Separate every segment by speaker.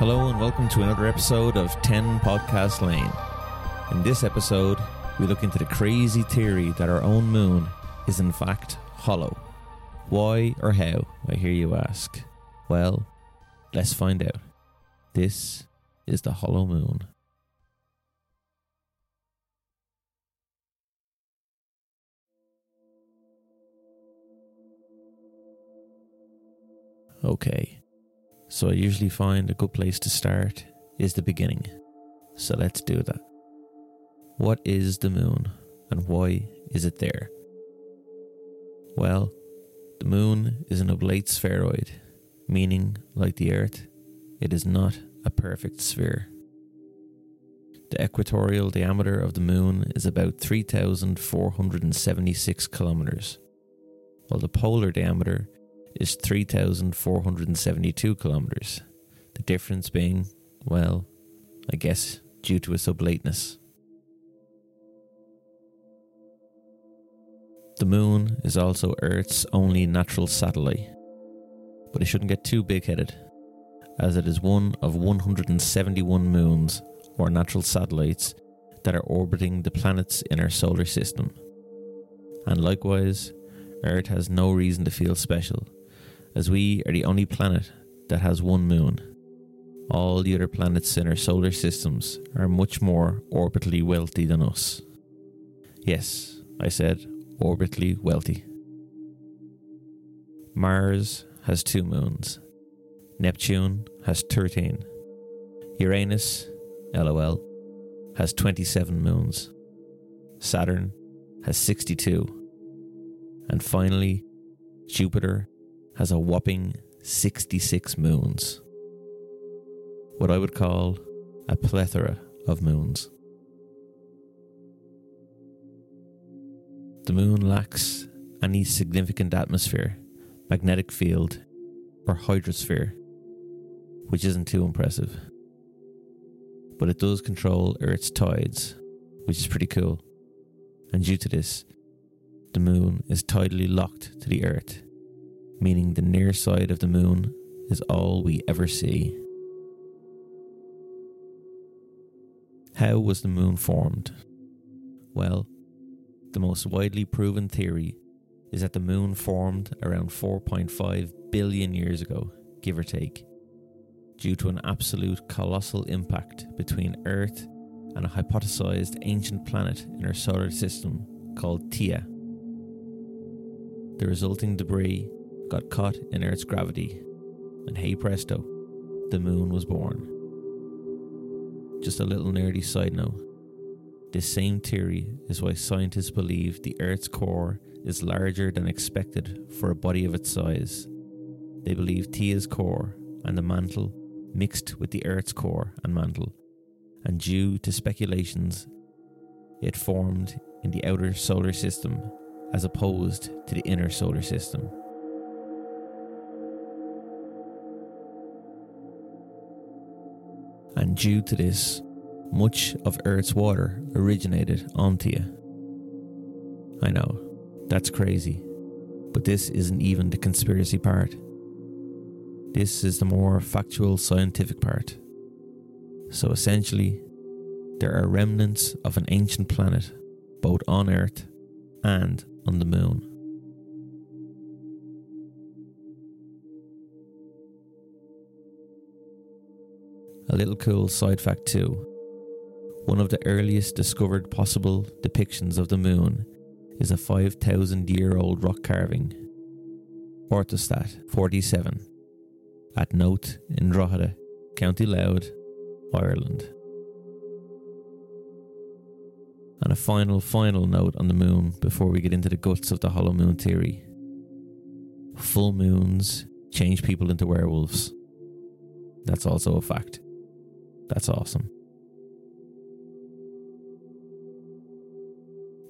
Speaker 1: Hello and welcome to another episode of 10 Podcast Lane. In this episode, we look into the crazy theory that our own moon is in fact hollow. Why or how, I hear you ask. Well, let's find out. This is the hollow moon. Okay, so I usually find a good place to start is the beginning. So let's do that. What is the moon and why is it there? Well, the moon is an oblate spheroid, meaning, like the Earth, it is not a perfect sphere. The equatorial diameter of the moon is about 3,476 kilometers, while the polar diameter is 3,472 kilometers. The difference being, well, I guess due to its oblateness. The moon is also Earth's only natural satellite, but it shouldn't get too big headed, as it is one of 171 moons or natural satellites that are orbiting the planets in our solar system. And likewise, Earth has no reason to feel special, as we are the only planet that has one moon. All the other planets in our solar systems are much more orbitally wealthy than us. Yes, I said orbitally wealthy. Mars has two moons. Neptune has 13. Uranus, lol, has 27 moons. Saturn has 62. And finally, Jupiter has a whopping 66 moons. What I would call a plethora of moons. The moon lacks any significant atmosphere, magnetic field, or hydrosphere, which isn't too impressive. But it does control Earth's tides, which is pretty cool. And due to this, the moon is tidally locked to the Earth, meaning the near side of the moon is all we ever see. How was the moon formed? Well, the most widely proven theory is that the moon formed around 4.5 billion years ago, give or take, due to an absolute colossal impact between Earth and a hypothesized ancient planet in our solar system called Theia. The resulting debris got caught in Earth's gravity, and hey presto, the moon was born. Just a little nerdy side note this same theory is why scientists believe the Earth's core is larger than expected for a body of its size. They believe Theia's core and the mantle mixed with the Earth's core and mantle, and due to speculations, it formed in the outer solar system as opposed to the inner solar system. And due to this, much of Earth's water originated on Theia. I know, that's crazy, but this isn't even the conspiracy part. This is the more factual scientific part. So essentially, there are remnants of an ancient planet both on Earth and on the moon. A little cool side fact, too one of the earliest discovered possible depictions of the moon is a 5,000 year old rock carving, Orthostat 47, at Knowth in Drogheda, County Louth, Ireland. And a final, final note on the moon before we get into the guts of the hollow moon theory. Full moons change people into werewolves. That's also a fact. That's awesome.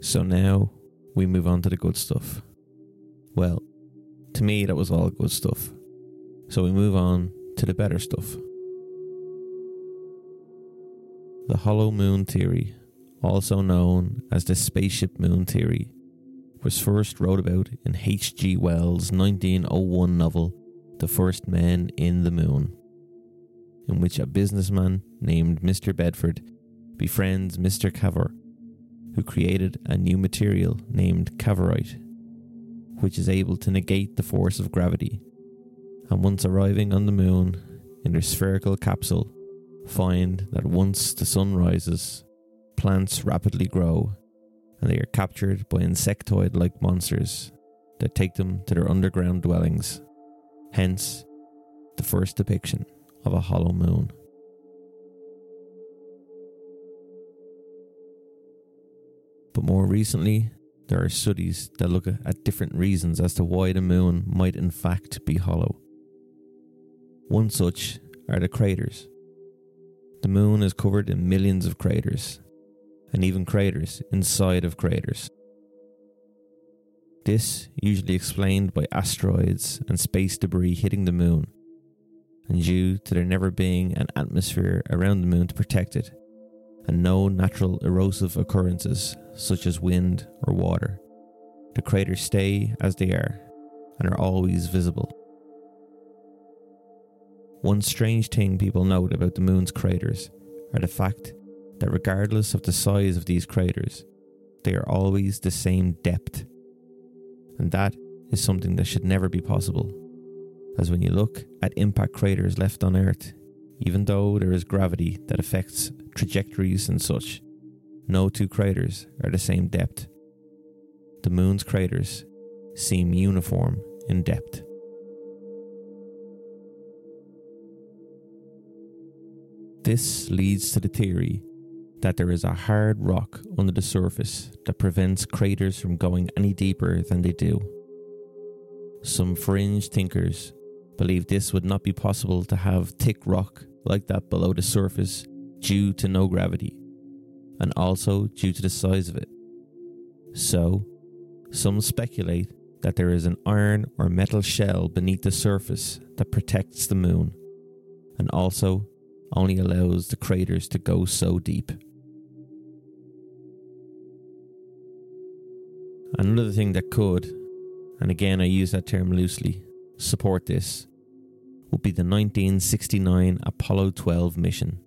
Speaker 1: So now we move on to the good stuff. Well, to me, that was all good stuff. So we move on to the better stuff. The hollow moon theory, also known as the spaceship moon theory, was first wrote about in H.G. Wells' 1901 novel, The First Men in the Moon. In which a businessman named Mr. Bedford befriends Mr. Cavor, who created a new material named cavorite, which is able to negate the force of gravity. And once arriving on the moon in their spherical capsule, find that once the sun rises, plants rapidly grow and they are captured by insectoid like monsters that take them to their underground dwellings. Hence, the first depiction of a hollow moon. But more recently, there are studies that look at different reasons as to why the moon might in fact be hollow. One such are the craters. The moon is covered in millions of craters, and even craters inside of craters. This usually explained by asteroids and space debris hitting the moon, and due to there never being an atmosphere around the moon to protect it, and no natural erosive occurrences such as wind or water. The craters stay as they are and are always visible. One strange thing people note about the moon's craters are the fact that regardless of the size of these craters, they are always the same depth. And that is something that should never be possible. As when you look at impact craters left on Earth, even though there is gravity that affects trajectories and such, no two craters are the same depth. The moon's craters seem uniform in depth. This leads to the theory that there is a hard rock under the surface that prevents craters from going any deeper than they do. Some fringe thinkers believe this would not be possible to have thick rock like that below the surface due to no gravity, and also due to the size of it. So, some speculate that there is an iron or metal shell beneath the surface that protects the moon, and also only allows the craters to go so deep. Another thing that could, and again I use that term loosely, support this would be the 1969 Apollo 12 mission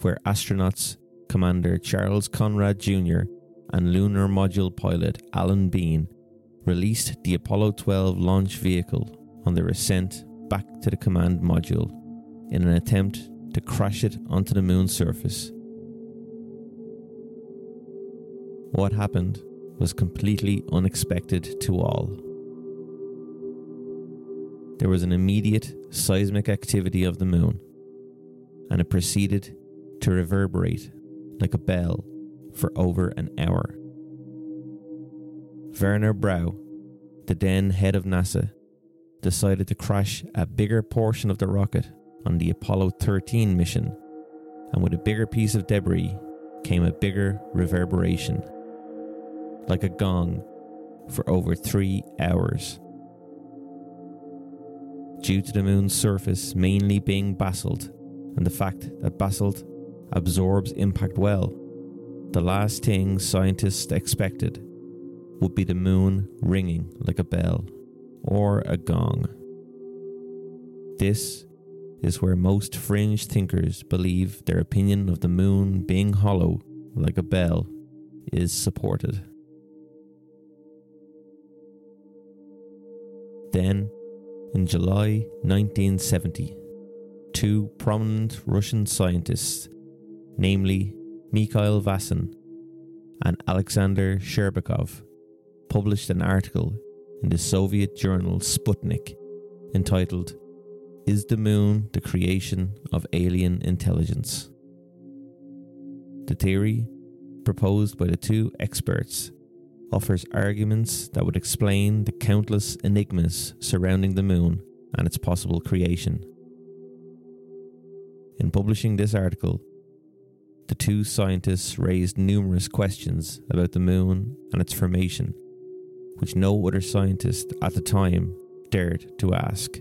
Speaker 1: where astronauts Commander Charles Conrad Jr. and Lunar Module pilot Alan Bean released the Apollo 12 launch vehicle on their ascent back to the command module in an attempt to crash it onto the moon's surface. What happened was completely unexpected to all. There was an immediate seismic activity of the moon, and it proceeded to reverberate like a bell for over an hour. Wernher Braun, the then head of NASA, decided to crash a bigger portion of the rocket on the Apollo 13 mission, and with a bigger piece of debris came a bigger reverberation, like a gong, for over three hours. Due to the moon's surface mainly being basalt, and the fact that basalt absorbs impact well. The last thing scientists expected would be the moon ringing like a bell or a gong. This is where most fringe thinkers believe their opinion of the moon being hollow like a bell is supported. Then, in July 1970, two prominent Russian scientists namely Mikhail Vasin and Alexander Shcherbakov, published an article in the Soviet journal Sputnik entitled Is the Moon the Creation of Alien Intelligence? The theory, proposed by the two experts, offers arguments that would explain the countless enigmas surrounding the moon and its possible creation. In publishing this article, the two scientists raised numerous questions about the moon and its formation, which no other scientist at the time dared to ask.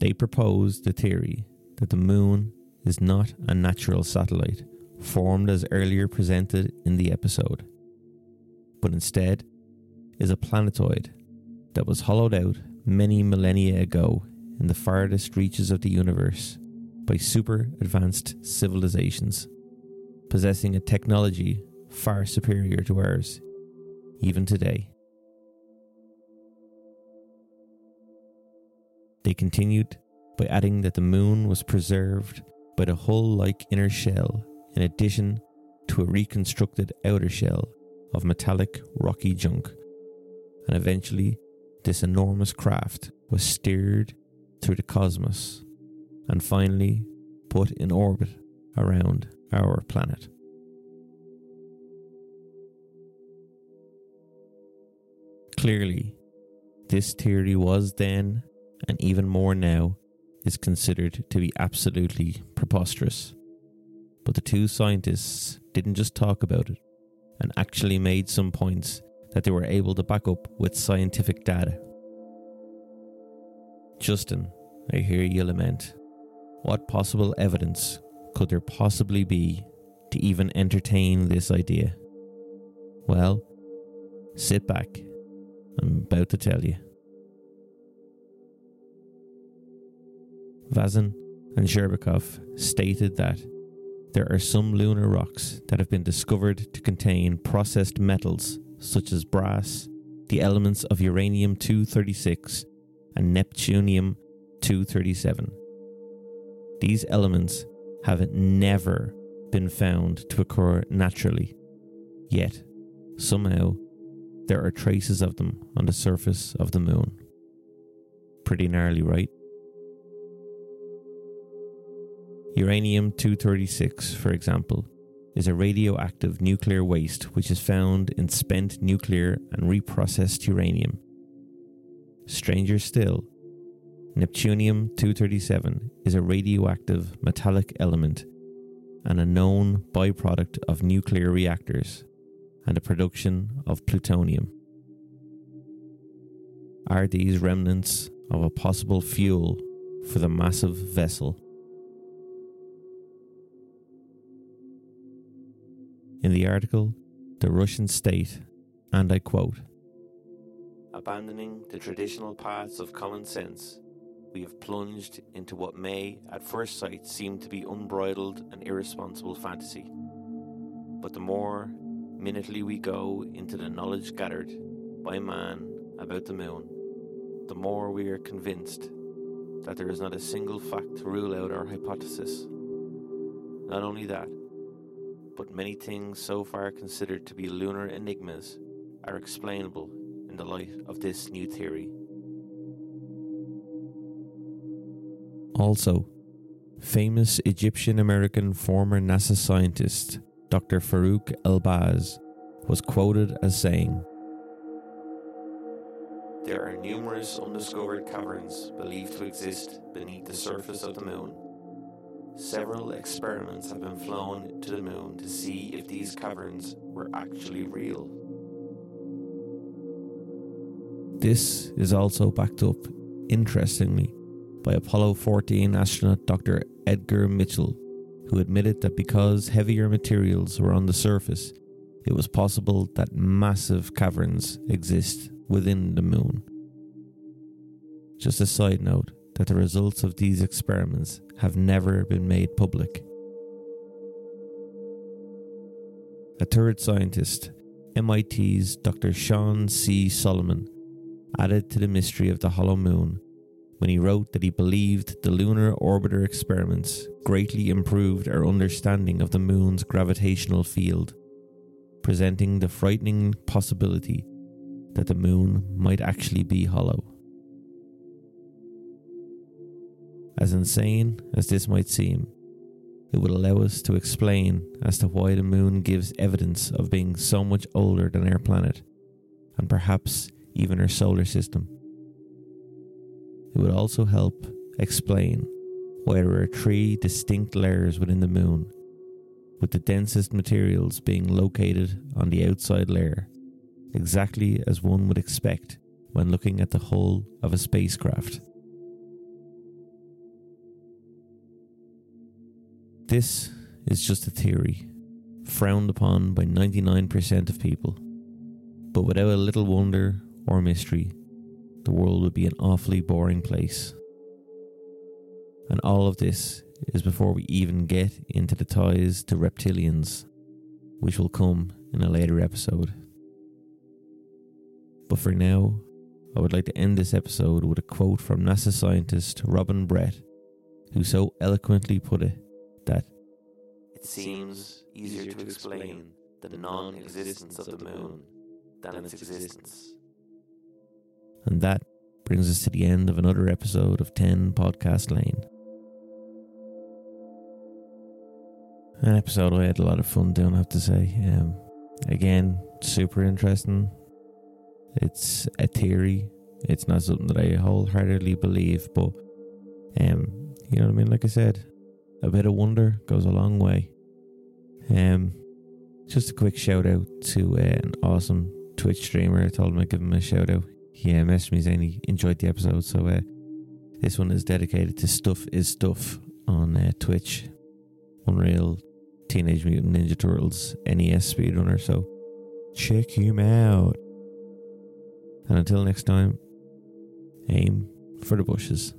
Speaker 1: They proposed the theory that the moon is not a natural satellite formed as earlier presented in the episode, but instead is a planetoid that was hollowed out many millennia ago in the farthest reaches of the universe by super advanced civilizations, possessing a technology far superior to ours, even today. They continued by adding that the moon was preserved by the hull like inner shell in addition to a reconstructed outer shell of metallic rocky junk, and eventually this enormous craft was steered through the cosmos and finally put in orbit around our planet. Clearly, this theory was then, and even more now, is considered to be absolutely preposterous. But the two scientists didn't just talk about it and actually made some points that they were able to back up with scientific data. Justin, I hear you lament. What possible evidence could there possibly be to even entertain this idea? Well, sit back. I'm about to tell you. Vasin and Shcherbakov stated that there are some lunar rocks that have been discovered to contain processed metals such as brass, the elements of uranium 236, and neptunium 237. These elements have never been found to occur naturally, yet, somehow, there are traces of them on the surface of the moon. Pretty gnarly, right? Uranium 236, for example, is a radioactive nuclear waste which is found in spent nuclear and reprocessed uranium. Stranger still, Neptunium 237 is a radioactive metallic element and a known byproduct of nuclear reactors and the production of plutonium. Are these remnants of a possible fuel for the massive vessel? In the article, the Russian state, and I quote Abandoning the traditional paths of common sense, we have plunged into what may, at first sight, seem to be unbridled and irresponsible fantasy. But the more minutely we go into the knowledge gathered by man about the moon, the more we are convinced that there is not a single fact to rule out our hypothesis. Not only that, but many things so far considered to be lunar enigmas are explainable in the light of this new theory. Also, famous Egyptian American former NASA scientist Dr. Farouk Elbaz was quoted as saying, There are numerous undiscovered caverns believed to exist beneath the surface of the moon Several experiments have been flown to the moon to see if these caverns were actually real. This is also backed up, interestingly, by Apollo 14 astronaut Dr. Edgar Mitchell, who admitted that because heavier materials were on the surface, it was possible that massive caverns exist within the moon. Just a side note that the results of these experiments have never been made public. A third scientist, MIT's Dr. Sean C. Solomon, added to the mystery of the hollow moon when he wrote that he believed the lunar orbiter experiments greatly improved our understanding of the moon's gravitational field, presenting the frightening possibility that the moon might actually be hollow. As insane as this might seem, it would allow us to explain as to why the moon gives evidence of being so much older than our planet, and perhaps even our solar system. It would also help explain why there are three distinct layers within the moon, with the densest materials being located on the outside layer, exactly as one would expect when looking at the hull of a spacecraft. This is just a theory, frowned upon by 99% of people. But without a little wonder or mystery, the world would be an awfully boring place. And all of this is before we even get into the ties to reptilians, which will come in a later episode. But for now, I would like to end this episode with a quote from NASA scientist Robin Brett, who so eloquently put it
Speaker 2: it seems easier to explain the non existence of the moon than its existence.
Speaker 1: And that brings us to the end of another episode of 10 Podcast Lane. An episode I had a lot of fun doing, I have to say. Um, again, super interesting. It's a theory. It's not something that I wholeheartedly believe, but um, you know what I mean. Like I said, a bit of wonder goes a long way. Um, just a quick shout out to uh, an awesome Twitch streamer. I told him I'd give him a shout out. He uh, messaged me saying he enjoyed the episode, so uh, this one is dedicated to Stuff is Stuff on uh, Twitch. Unreal Teenage Mutant Ninja Turtles NES speedrunner. So check him out. And until next time, aim for the bushes.